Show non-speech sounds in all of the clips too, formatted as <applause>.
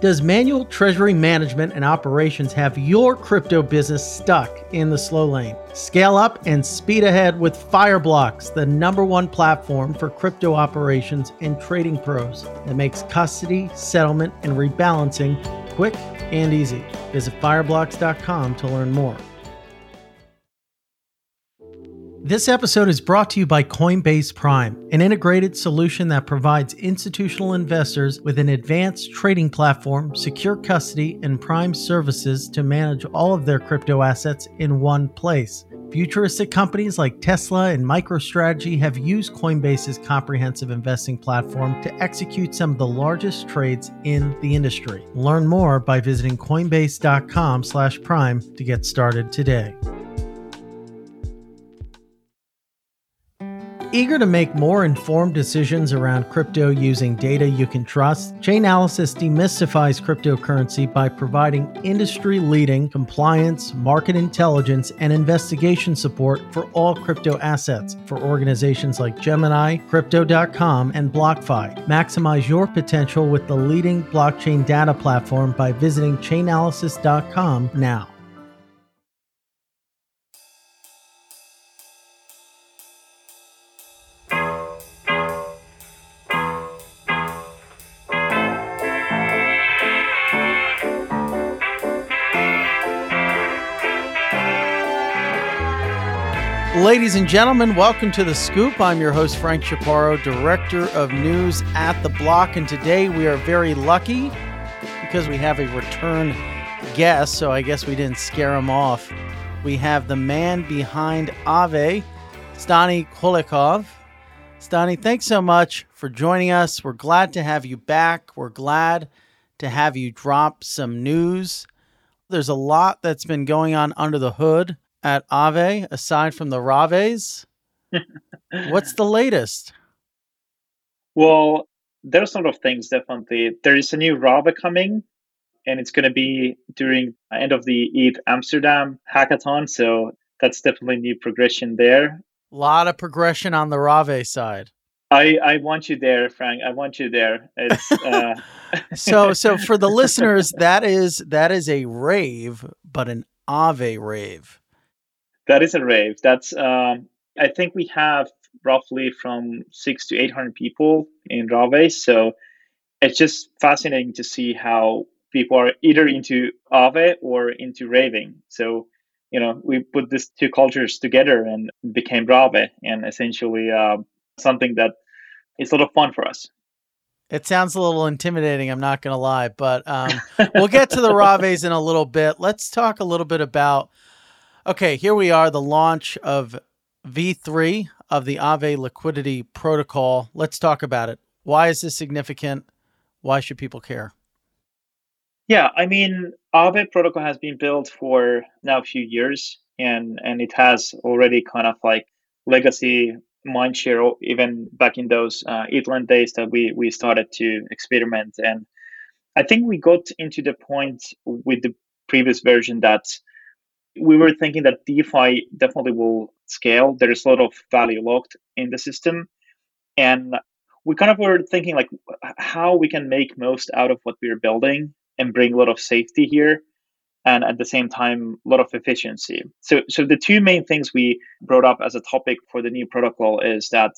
Does manual treasury management and operations have your crypto business stuck in the slow lane? Scale up and speed ahead with Fireblocks, the number one platform for crypto operations and trading pros that makes custody, settlement, and rebalancing quick and easy. Visit fireblocks.com to learn more. This episode is brought to you by Coinbase Prime, an integrated solution that provides institutional investors with an advanced trading platform, secure custody, and prime services to manage all of their crypto assets in one place. Futuristic companies like Tesla and MicroStrategy have used Coinbase's comprehensive investing platform to execute some of the largest trades in the industry. Learn more by visiting coinbase.com/prime to get started today. Eager to make more informed decisions around crypto using data you can trust, Chainalysis demystifies cryptocurrency by providing industry leading compliance, market intelligence, and investigation support for all crypto assets for organizations like Gemini, Crypto.com, and BlockFi. Maximize your potential with the leading blockchain data platform by visiting Chainalysis.com now. Ladies and gentlemen, welcome to The Scoop. I'm your host, Frank Chaparro, Director of News at The Block. And today we are very lucky because we have a return guest, so I guess we didn't scare him off. We have the man behind Aave, Stani Kulechov. Stani, thanks so much for joining us. We're glad to have you back. We're glad to have you drop some news. There's a lot that's been going on under the hood at Aave, aside from the Raaves? What's the latest? Well, there's a lot of things definitely. There is a new Raave coming, and it's going to be during end of the ETH Amsterdam hackathon. So that's definitely new progression there. A lot of progression on the Raave side. I, I want you there, Frank. I want you there. Uh... <laughs> so so for the <laughs> listeners, that is that is a rave, but an Aave rave. That is a rave. That's um, I think we have roughly from six to eight hundred people in Raave. So it's just fascinating to see how people are either into Aave or into raving. So you know we put these two cultures together and became Raave, and essentially uh, something that is a lot of fun for us. It sounds a little intimidating, I'm not going to lie, but um, <laughs> we'll get to the Raaves in a little bit. Let's talk a little bit about Okay, here we are, the launch of V3 of the Aave Liquidity Protocol. Let's talk about it. Why is this significant? Why should people care? Yeah, I mean, Aave protocol has been built for now a few years, and and it has already kind of like legacy mindshare, even back in those uh, ETHLend days that we we started to experiment. And I think we got into the point with the previous version that we were thinking that DeFi definitely will scale. There is a lot of value locked in the system. And we kind of were thinking like how we can make most out of what we're building and bring a lot of safety here and at the same time a lot of efficiency. So so the two main things we brought up as a topic for the new protocol is that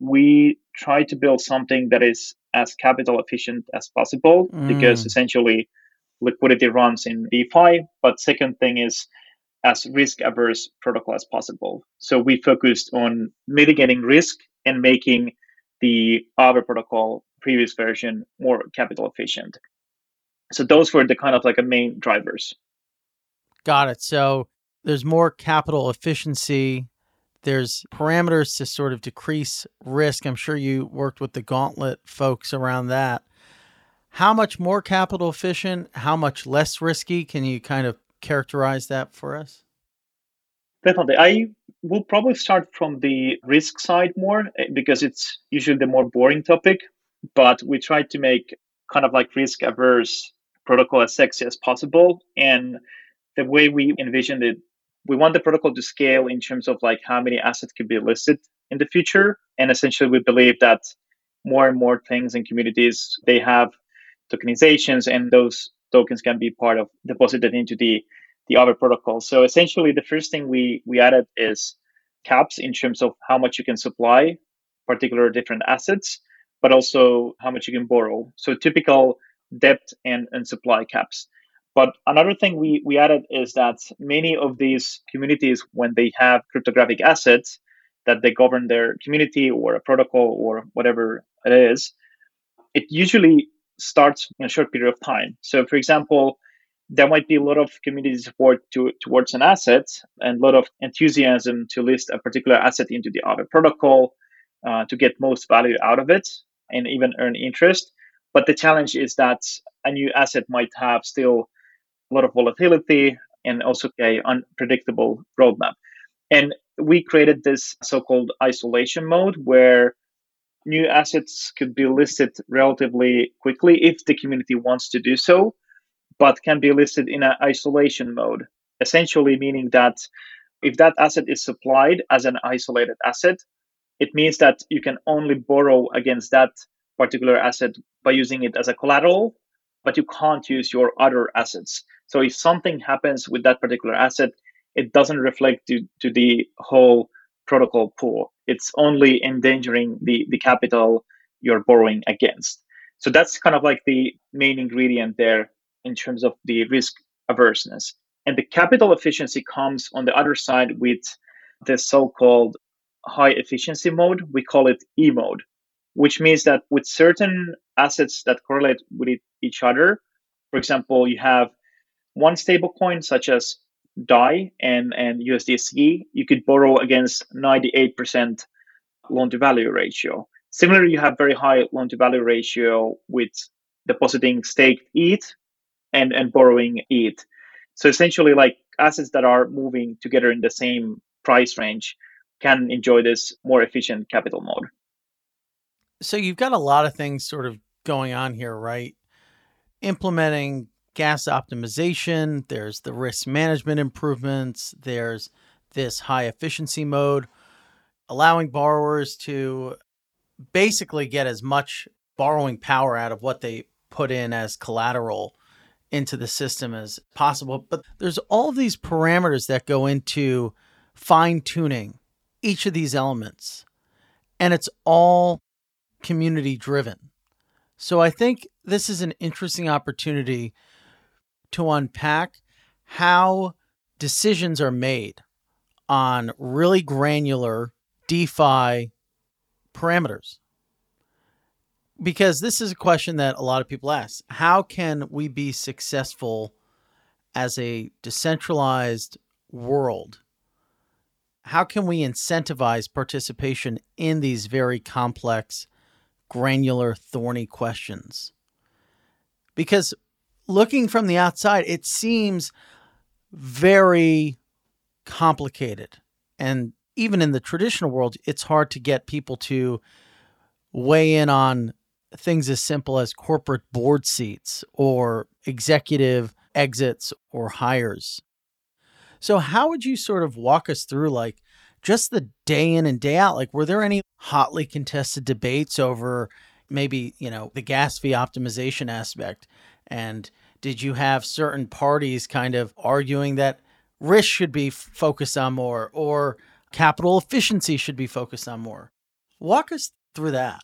we try to build something that is as capital efficient as possible mm. because essentially liquidity runs in DeFi. But second thing is as risk averse protocol as possible. So we focused on mitigating risk and making the Aave protocol previous version more capital efficient. So those were the kind of like a main drivers. Got it. So there's more capital efficiency. There's parameters to sort of decrease risk. I'm sure you worked with the Gauntlet folks around that. How much more capital efficient? How much less risky? Can you kind of characterize that for us? Definitely. I will probably start from the risk side more eh, because it's usually the more boring topic, but we try to make kind of like risk averse protocol as sexy as possible. And the way we envisioned it, we want the protocol to scale in terms of like how many assets could be listed in the future. And essentially we believe that more and more things and communities, they have tokenizations, and those tokens can be part of deposited into the the Aave protocol. So essentially, the first thing we we added is caps in terms of how much you can supply particular different assets, but also how much you can borrow. So typical debt and, and supply caps. But another thing we, we added is that many of these communities, when they have cryptographic assets that they govern their community or a protocol or whatever it is, it usually starts in a short period of time. So, for example, there might be a lot of community support to, towards an asset and a lot of enthusiasm to list a particular asset into the Aave protocol uh, to get most value out of it and even earn interest. But the challenge is that a new asset might have still a lot of volatility and also a unpredictable roadmap. And we created this so-called isolation mode where new assets could be listed relatively quickly if the community wants to do so, but can be listed in an isolation mode, essentially meaning that if that asset is supplied as an isolated asset, it means that you can only borrow against that particular asset by using it as a collateral, but you can't use your other assets. So if something happens with that particular asset, it doesn't reflect to, to the whole protocol pool. It's only endangering the, the capital you're borrowing against. So that's kind of like the main ingredient there in terms of the risk averseness. And the capital efficiency comes on the other side with the so called high efficiency mode. We call it E mode, which means that with certain assets that correlate with each other, for example, you have one stablecoin such as DAI and, and USDC, you could borrow against 98% loan to value ratio. Similarly, you have very high loan to value ratio with depositing staked ETH and, and borrowing ETH. So essentially, like assets that are moving together in the same price range can enjoy this more efficient capital mode. So you've got a lot of things sort of going on here, right? Implementing gas optimization, there's the risk management improvements, there's this high efficiency mode, allowing borrowers to basically get as much borrowing power out of what they put in as collateral into the system as possible. But there's all these parameters that go into fine tuning each of these elements, and it's all community driven. So I think this is an interesting opportunity to unpack how decisions are made on really granular DeFi parameters. Because this is a question that a lot of people ask How can we be successful as a decentralized world? How can we incentivize participation in these very complex, granular, thorny questions? Because looking from the outside, it seems very complicated. And even in the traditional world, it's hard to get people to weigh in on things as simple as corporate board seats or executive exits or hires. So, how would you sort of walk us through, like, just the day in and day out? Like, were there any hotly contested debates over maybe, you know, the gas fee optimization aspect? And did you have certain parties kind of arguing that risk should be focused on more or capital efficiency should be focused on more? Walk us through that.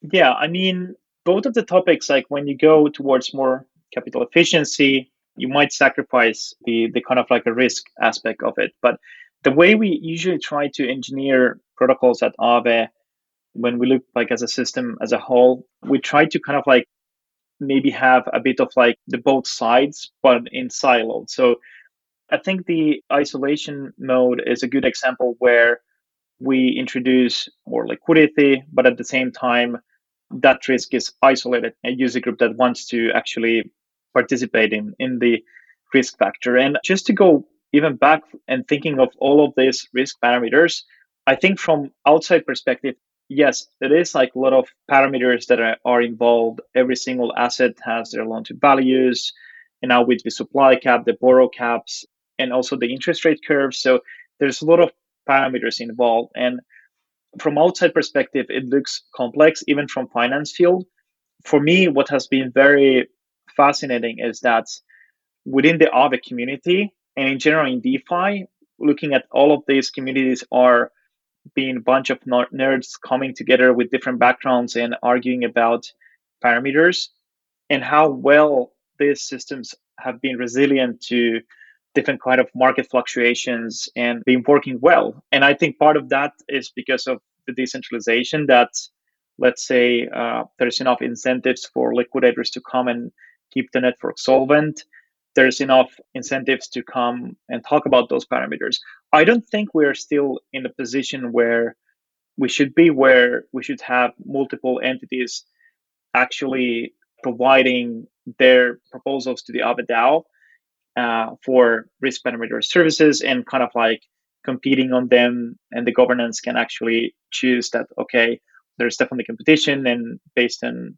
Yeah, I mean, both of the topics, like when you go towards more capital efficiency, you might sacrifice the the kind of like a risk aspect of it. But the way we usually try to engineer protocols at Aave, when we look like as a system as a whole, we try to kind of like maybe have a bit of like the both sides, but in siloed. So I think the isolation mode is a good example where we introduce more liquidity, but at the same time, that risk is isolated, a user group that wants to actually participate in, in the risk factor. And just to go even back and thinking of all of these risk parameters, I think from outside perspective, yes, it is like a lot of parameters that are, are involved. Every single asset has their loan to values. And now with the supply cap, the borrow caps, and also the interest rate curve. So there's a lot of parameters involved. And from outside perspective, it looks complex, even from finance field. for me, what has been very fascinating is that within the Aave community and in general in DeFi, looking at all of these communities are being a bunch of nerds coming together with different backgrounds and arguing about parameters and how well these systems have been resilient to different kind of market fluctuations and been working well. And i think part of that is because of the decentralization that let's say uh, there's enough incentives for liquidators to come and keep the network solvent. There's enough incentives to come and talk about those parameters i don't think we're still in a position where we should be where we should have multiple entities actually providing their proposals to the Aave DAO uh, for risk parameter services and kind of like competing on them and the governance can actually choose that okay there's definitely competition and based on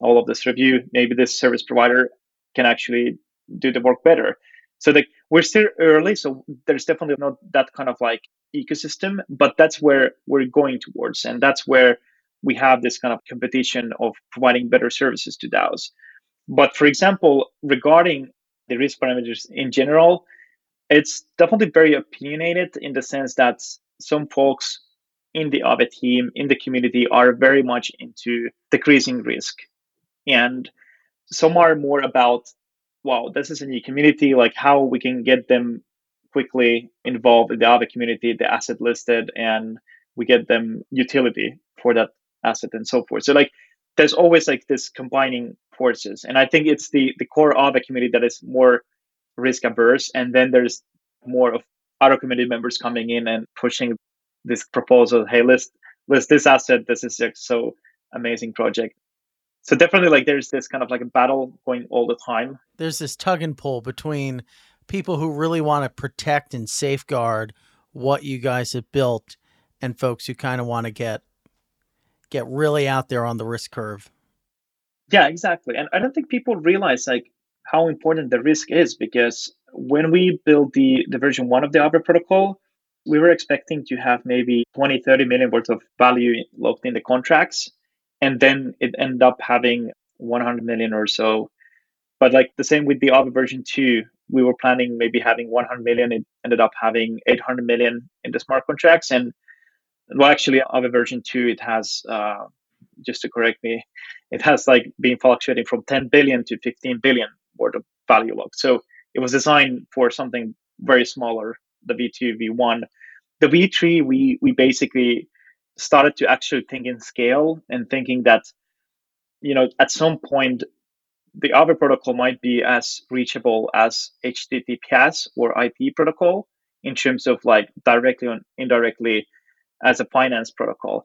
all of this review maybe this service provider can actually do the work better. So like we're still early so there's definitely not that kind of like ecosystem but that's where we're going towards and that's where we have this kind of competition of providing better services to DAOs. But for example, regarding the risk parameters in general, it's definitely very opinionated in the sense that some folks in the Aave team, in the community, are very much into decreasing risk. And some are more about, wow, this is a new community, like how we can get them quickly involved in the other community, the asset listed, and we get them utility for that asset and so forth. So like there's always like this combining forces. And I think it's the the core a community that is more risk averse. And then there's more of other community members coming in and pushing this proposal. Hey, list list this asset. This is so amazing project. So definitely like there's this kind of like a battle going all the time. There's this tug and pull between people who really want to protect and safeguard what you guys have built and folks who kind of want to get get really out there on the risk curve. Yeah, exactly. And I don't think people realize like how important the risk is because when we built the, the version one of the Aave protocol, we were expecting to have maybe 20, 30 million worth of value locked in the contracts. And then it ended up having 100 million or so. But like the same with the Aave version two, we were planning maybe having 100 million. It ended up having 800 million in the smart contracts. And well actually Aave version 2 it has uh, just to correct me it has like been fluctuating from 10 billion to 15 billion worth of value lock so it was designed for something very smaller the v2 v1 the v3 we we basically started to actually think in scale and thinking that you know at some point the Aave protocol might be as reachable as https or ip protocol in terms of like directly and indirectly as a finance protocol.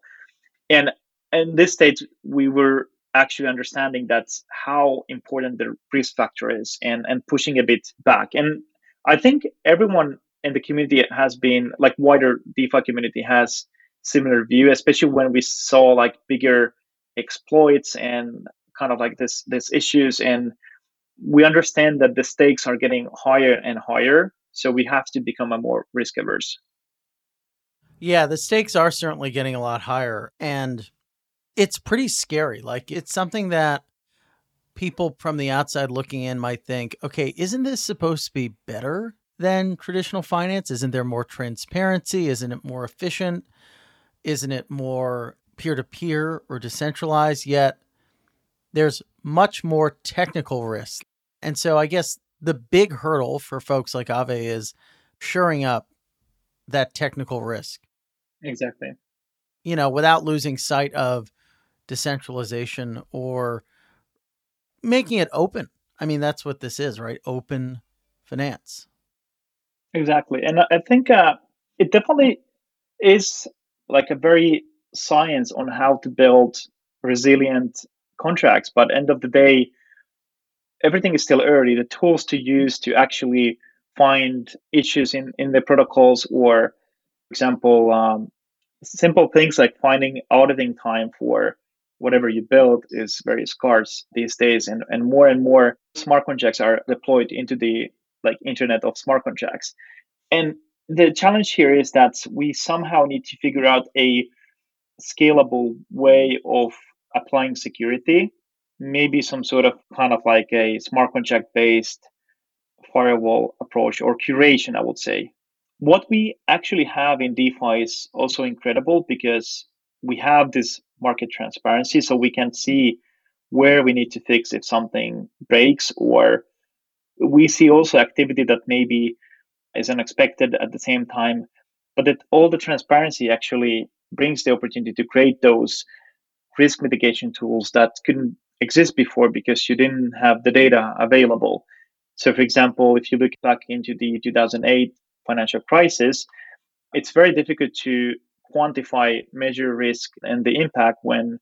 And in this stage, we were actually understanding that's how important the risk factor is and, and pushing a bit back. And I think everyone in the community has been like wider DeFi community has similar view, especially when we saw like bigger exploits and kind of like this this issues and we understand that the stakes are getting higher and higher so we have to become a more risk averse yeah, the stakes are certainly getting a lot higher and it's pretty scary. Like it's something that people from the outside looking in might think, okay, isn't this supposed to be better than traditional finance? Isn't there more transparency? Isn't it more efficient? Isn't it more peer to peer or decentralized? Yet there's much more technical risk. And so I guess the big hurdle for folks like Aave is shoring up that technical risk. Exactly. You know, without losing sight of decentralization or making it open. I mean, that's what this is, right? Open finance. Exactly. And I think uh, it definitely is like a very science on how to build resilient contracts. But end of the day, everything is still early. The tools to use to actually find issues in, in the protocols or for example, um, simple things like finding auditing time for whatever you build is very scarce these days, and, and more and more smart contracts are deployed into the like internet of smart contracts. And the challenge here is that we somehow need to figure out a scalable way of applying security maybe some sort of kind of like a smart contract based firewall approach or curation, I would say. What we actually have in DeFi is also incredible because we have this market transparency, so we can see where we need to fix if something breaks, or we see also activity that maybe is unexpected at the same time. But that all the transparency actually brings the opportunity to create those risk mitigation tools that couldn't exist before because you didn't have the data available. So, for example, if you look back into the 2008 financial crisis, it's very difficult to quantify, measure risk and the impact when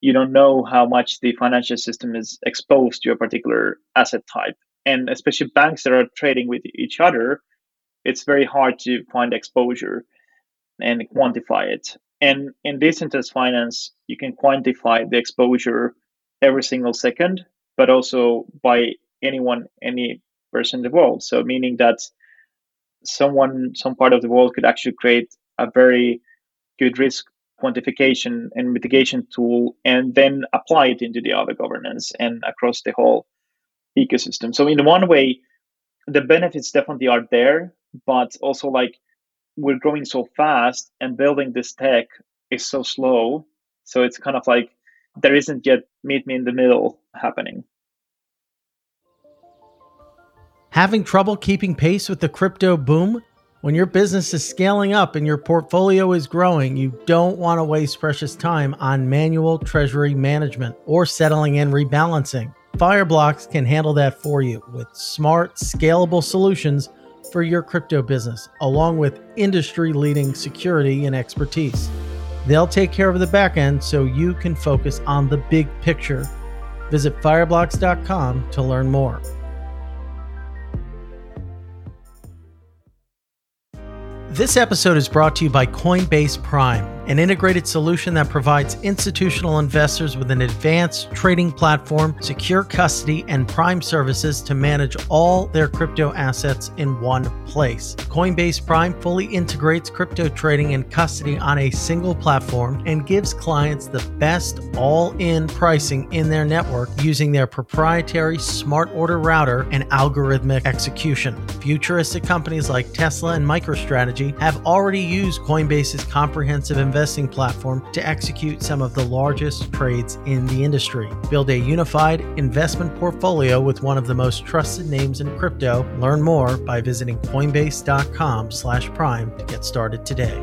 you don't know how much the financial system is exposed to a particular asset type. And especially banks that are trading with each other, it's very hard to find exposure and quantify it. And in decentralized finance, you can quantify the exposure every single second, but also by anyone, any person in the world. So meaning that someone, some part of the world could actually create a very good risk quantification and mitigation tool and then apply it into the Aave governance and across the whole ecosystem. So in one way, the benefits definitely are there, but also like we're growing so fast and building this tech is so slow. So it's kind of like there isn't yet meet me in the middle happening. Having trouble keeping pace with the crypto boom? When your business is scaling up and your portfolio is growing, you don't want to waste precious time on manual treasury management or settling and rebalancing. Fireblocks can handle that for you with smart, scalable solutions for your crypto business, along with industry leading security and expertise. They'll take care of the back end so you can focus on the big picture. Visit fireblocks.com to learn more. This episode is brought to you by Coinbase Prime, an integrated solution that provides institutional investors with an advanced trading platform, secure custody, and prime services to manage all their crypto assets in one place. Coinbase Prime fully integrates crypto trading and custody on a single platform and gives clients the best all in pricing in their network using their proprietary smart order router and algorithmic execution. Futuristic companies like Tesla and MicroStrategy have already used Coinbase's comprehensive investing platform to execute some of the largest trades in the industry. Build a unified investment portfolio with one of the most trusted names in crypto. Learn more by visiting coinbase.com/prime to get started today.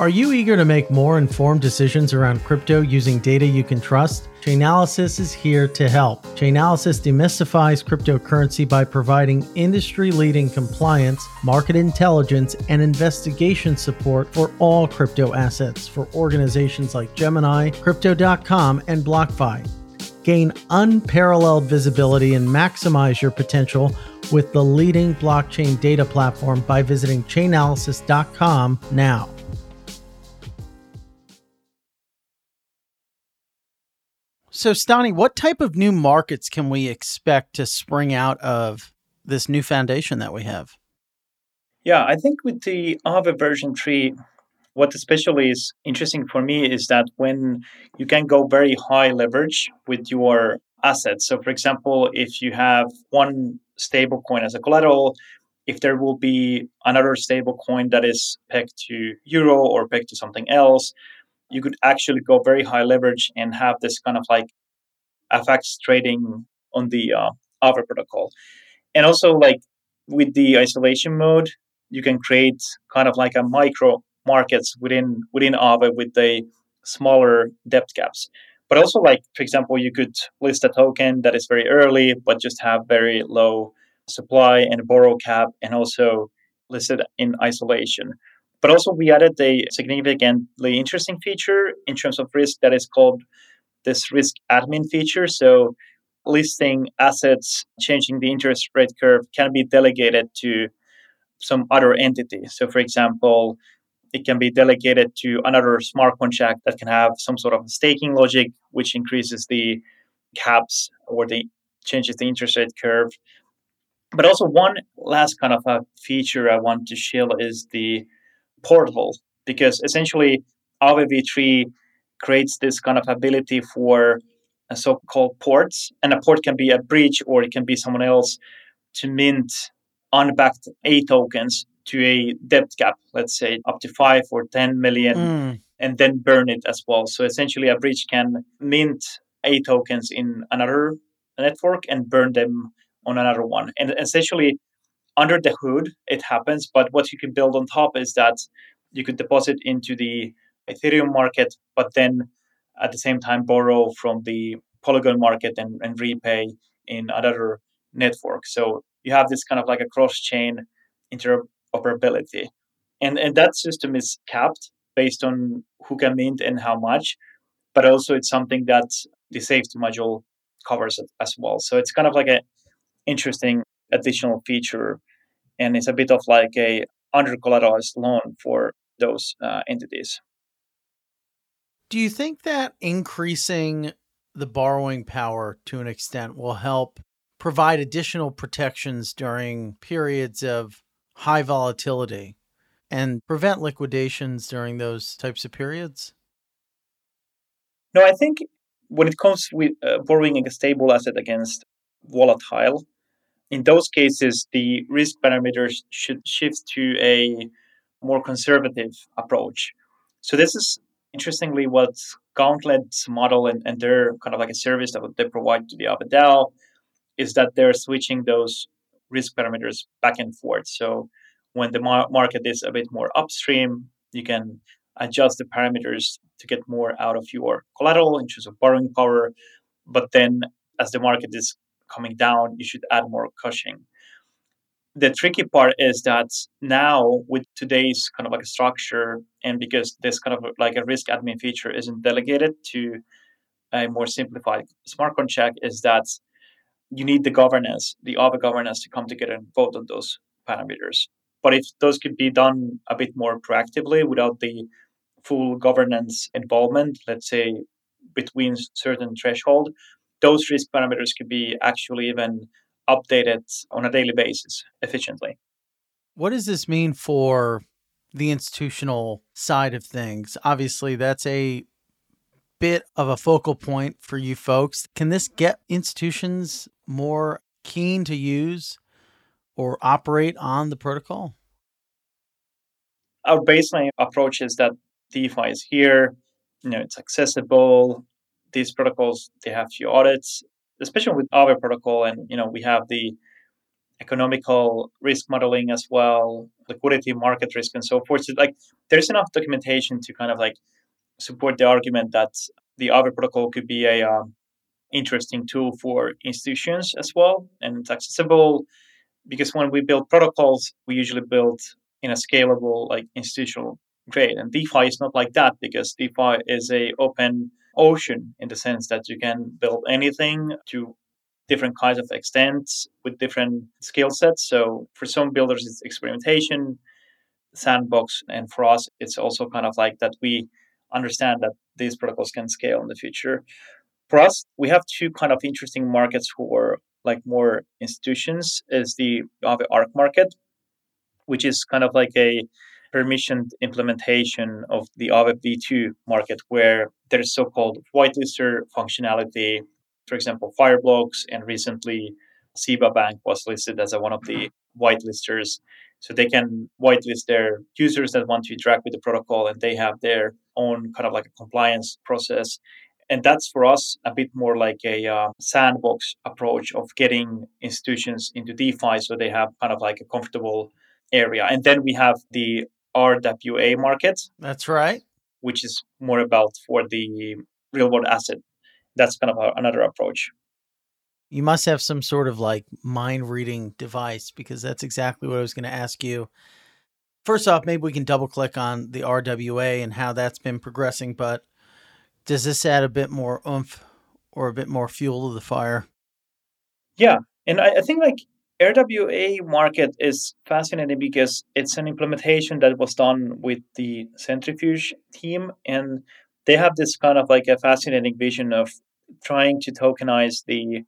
Are you eager to make more informed decisions around crypto using data you can trust? Chainalysis is here to help. Chainalysis demystifies cryptocurrency by providing industry leading compliance, market intelligence, and investigation support for all crypto assets for organizations like Gemini, Crypto.com, and BlockFi. Gain unparalleled visibility and maximize your potential with the leading blockchain data platform by visiting chainalysis.com now. So, Stani, what type of new markets can we expect to spring out of this new foundation that we have? Yeah, I think with the Aave version 3, what especially is interesting for me is that when you can go very high leverage with your assets. So, for example, if you have one stable coin as a collateral, if there will be another stable coin that is pegged to euro or pegged to something else, you could actually go very high leverage and have this kind of like FX trading on the uh, Aave protocol. And also, like with the isolation mode, you can create kind of like a micro markets within within Aave with the smaller debt caps. But also, like for example, you could list a token that is very early, but just have very low supply and borrow cap, and also listed in isolation. But also, we added a significantly interesting feature in terms of risk that is called this risk admin feature. So, listing assets, changing the interest rate curve can be delegated to some other entity. So, for example, it can be delegated to another smart contract that can have some sort of staking logic, which increases the caps or the changes the interest rate curve. But also, one last kind of a feature I want to share is the portal because essentially Aave v3 creates this kind of ability for so-called ports, and a port can be a bridge or it can be someone else to mint unbacked A tokens to a debt cap, let's say up to five or 10 million, mm. and then burn it as well. So essentially, a bridge can mint A tokens in another network and burn them on another one. And essentially, under the hood, it happens. But what you can build on top is that you could deposit into the Ethereum market, but then at the same time borrow from the Polygon market and, and repay in another network. So you have this kind of like a cross chain interoperability. And, and that system is capped based on who can mint and how much, but also it's something that the safety module covers as well. So it's kind of like an interesting additional feature. And it's a bit of like a under collateralized loan for those uh, entities. Do you think that increasing the borrowing power to an extent will help provide additional protections during periods of high volatility and prevent liquidations during those types of periods? No, I think when it comes with uh, borrowing a stable asset against volatile, in those cases, the risk parameters should shift to a more conservative approach. So this is interestingly what Gauntlet's model and, and their kind of like a service that they provide to the DAO is that they're switching those risk parameters back and forth. So when the mar- market is a bit more upstream, you can adjust the parameters to get more out of your collateral in terms of borrowing power. But then as the market is coming down, you should add more cushioning. The tricky part is that now with today's kind of like a structure and because this kind of like a risk admin feature isn't delegated to a more simplified smart contract is that you need the governance the Aave governance to come together and vote on those parameters. But if those could be done a bit more proactively without the full governance involvement let's say between certain threshold those risk parameters could be actually even updated on a daily basis efficiently. What does this mean for the institutional side of things? Obviously, that's a bit of a focal point for you folks. Can this get institutions more keen to use or operate on the protocol? Our baseline approach is that DeFi is here, you know, it's accessible. These protocols they have few audits especially with our protocol, and you know we have the economical risk modeling as well, liquidity, market risk, and so forth. So like there's enough documentation to kind of like support the argument that the Aave protocol could be a uh, interesting tool for institutions as well, and it's accessible because when we build protocols, we usually build in a scalable like institutional grade, and DeFi is not like that because DeFi is a open ocean in the sense that you can build anything to different kinds of extents with different skill sets. So for some builders, it's experimentation, sandbox, and for us, it's also kind of like that we understand that these protocols can scale in the future. For us, we have two kind of interesting markets for like more institutions is the Aave Arc market, which is kind of like a permissioned implementation of the Aave v2 market where there's so-called whitelister functionality. For example, Fireblocks and recently SEBA Bank was listed as a, one of the whitelisters. So they can whitelist their users that want to interact with the protocol and they have their own kind of like a compliance process. And that's for us a bit more like a uh, sandbox approach of getting institutions into DeFi so they have kind of like a comfortable area. And then we have the RWA market. That's right. Which is more about for the real world asset. That's kind of a, another approach. You must have some sort of like mind reading device because that's exactly what I was going to ask you. First off, maybe we can double click on the RWA and how that's been progressing, but does this add a bit more oomph or a bit more fuel to the fire? Yeah. And I, I think like RWA market is fascinating because it's an implementation that was done with the Centrifuge team, and they have this kind of like a fascinating vision of trying to tokenize the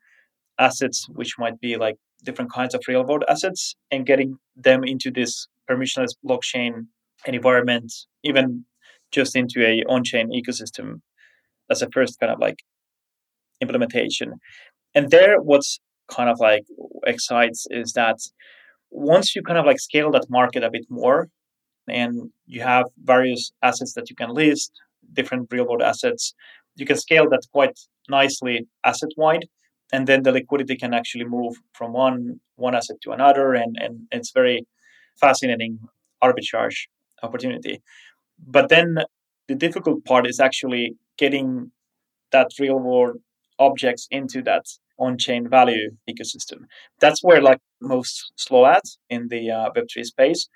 assets, which might be like different kinds of real world assets, and getting them into this permissionless blockchain environment, even just into a on-chain ecosystem as a first kind of like implementation. And there, what's kind of like excites is that once you kind of like scale that market a bit more and you have various assets that you can list, different real world assets, you can scale that quite nicely asset wide. And then the liquidity can actually move from one one asset to another. And, and it's very fascinating arbitrage opportunity. But then the difficult part is actually getting that real world objects into that on-chain value ecosystem. That's where like most slow at in the uh, Web3 space.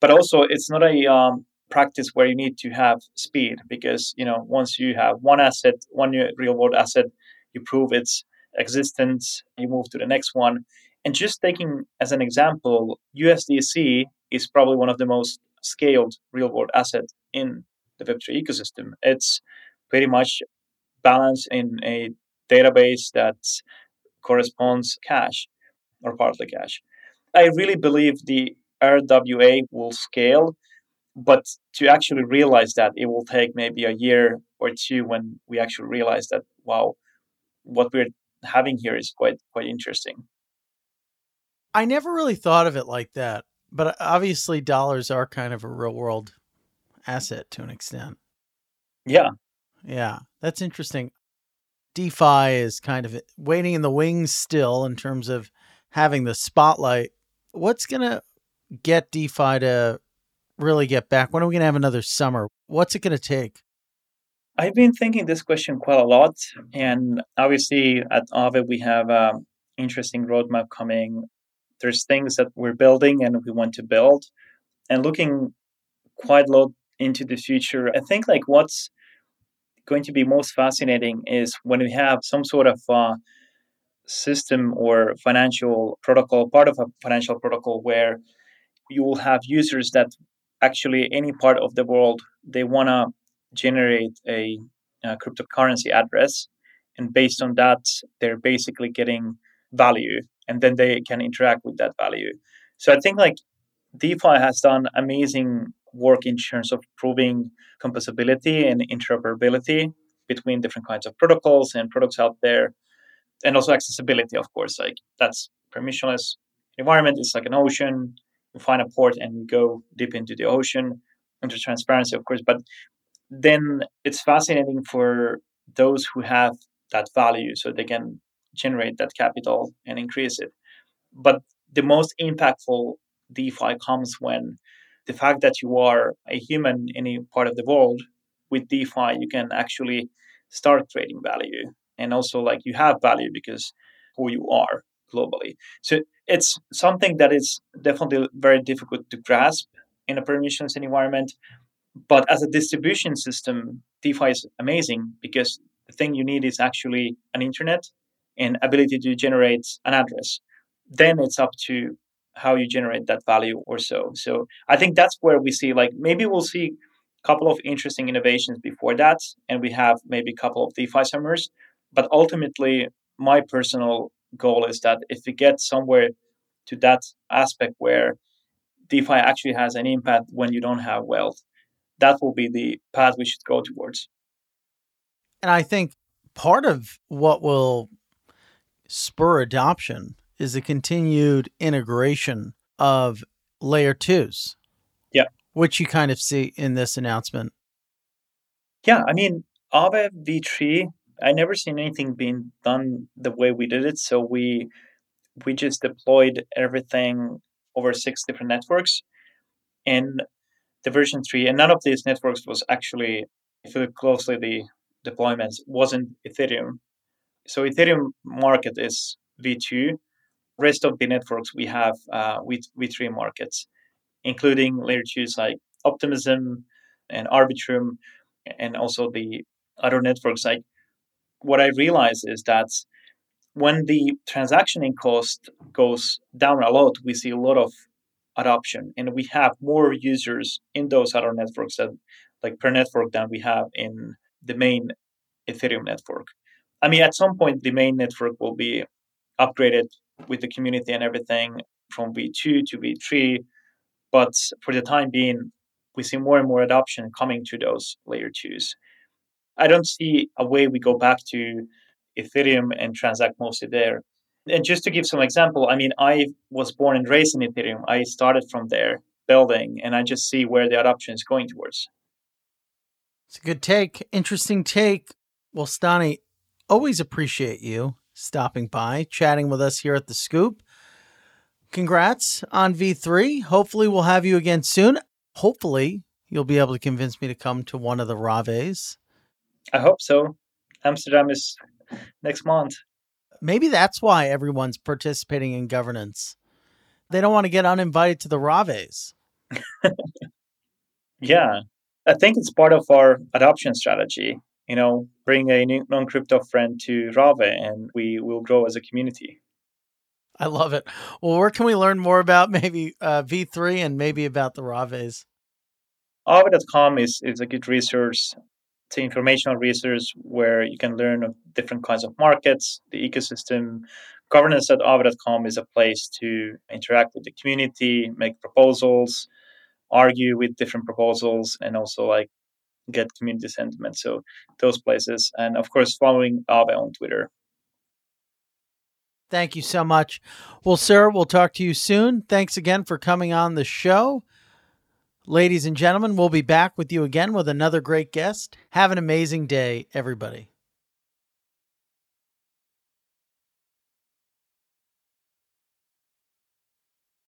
But also, it's not a um, practice where you need to have speed because you know once you have one asset, one real world asset, you prove its existence, you move to the next one. And just taking as an example, USDC is probably one of the most scaled real world assets in the Web3 ecosystem. It's pretty much balanced in a database that corresponds cash or partly cash. I really believe the RWA will scale, but to actually realize that it will take maybe a year or two when we actually realize that wow, what we're having here is quite quite interesting. I never really thought of it like that, but obviously dollars are kind of a real world asset to an extent. Yeah. Yeah, that's interesting. DeFi is kind of waiting in the wings still in terms of having the spotlight. What's going to get DeFi to really get back? When are we going to have another summer? What's it going to take? I've been thinking this question quite a lot. And obviously, at Aave, we have an interesting roadmap coming. There's things that we're building and we want to build. And looking quite a lot into the future, I think like what's going to be most fascinating is when we have some sort of uh, system or financial protocol, part of a financial protocol where you will have users that actually any part of the world they want to generate a, a cryptocurrency address and based on that they're basically getting value and then they can interact with that value. So i think like defi has done amazing work in terms of proving composability and interoperability between different kinds of protocols and products out there and also accessibility of course. Like that's permissionless environment it's like an ocean. You find a port and you go deep into the ocean into transparency of course. But then it's fascinating for those who have that value so they can generate that capital and increase it. But the most impactful defi comes when the fact that you are a human in a part of the world with DeFi, you can actually start creating value. And also, like, you have value because who you are globally. So it's something that is definitely very difficult to grasp in a permissionless environment. But as a distribution system, DeFi is amazing because the thing you need is actually an internet and ability to generate an address. Then it's up to how you generate that value or so. So I think that's where we see like maybe we'll see a couple of interesting innovations before that, and we have maybe a couple of DeFi summers. But ultimately, my personal goal is that if we get somewhere to that aspect where DeFi actually has an impact when you don't have wealth, that will be the path we should go towards. And I think part of what will spur adoption is the continued integration of layer twos. Yeah. Which you kind of see in this announcement. Yeah, I mean, Aave V3, I never seen anything being done the way we did it. So we we just deployed everything over six different networks in the version three, and none of these networks was actually, if you look closely, the deployments wasn't Ethereum. So Ethereum market is V2, rest of the networks we have uh, with V3 markets, including layer twos like Optimism and Arbitrum, and also the other networks. Like what I realize is that when the transactioning cost goes down a lot, we see a lot of adoption, and we have more users in those other networks that, like per network, than we have in the main Ethereum network. I mean, at some point, the main network will be upgraded with the community and everything from V2 to V3. But for the time being, we see more and more adoption coming to those layer twos. I don't see a way we go back to Ethereum and transact mostly there. And just to give some example, I mean, I was born and raised in Ethereum. I started from there building, and I just see where the adoption is going towards. It's a good take. Interesting take. Well, Stani, always appreciate you stopping by, chatting with us here at the Scoop. Congrats on V3. Hopefully, we'll have you again soon. Hopefully, you'll be able to convince me to come to one of the Raaves. I hope so. Amsterdam is next month. Maybe that's why everyone's participating in governance. They don't want to get uninvited to the Raaves. <laughs> yeah, I think it's part of our adoption strategy. You know, bring a non crypto friend to Raave and we will grow as a community. I love it. Well, where can we learn more about maybe uh, V3 and maybe about the Raaves? Aave.com is, is a good resource it's an informational resource where you can learn of different kinds of markets, the ecosystem. Governance at Aave.com is a place to interact with the community, make proposals, argue with different proposals, and also like get community sentiment. So those places, and of course, following Aave on Twitter. Thank you so much. Well, sir, we'll talk to you soon. Thanks again for coming on the show. Ladies and gentlemen, we'll be back with you again with another great guest. Have an amazing day, everybody.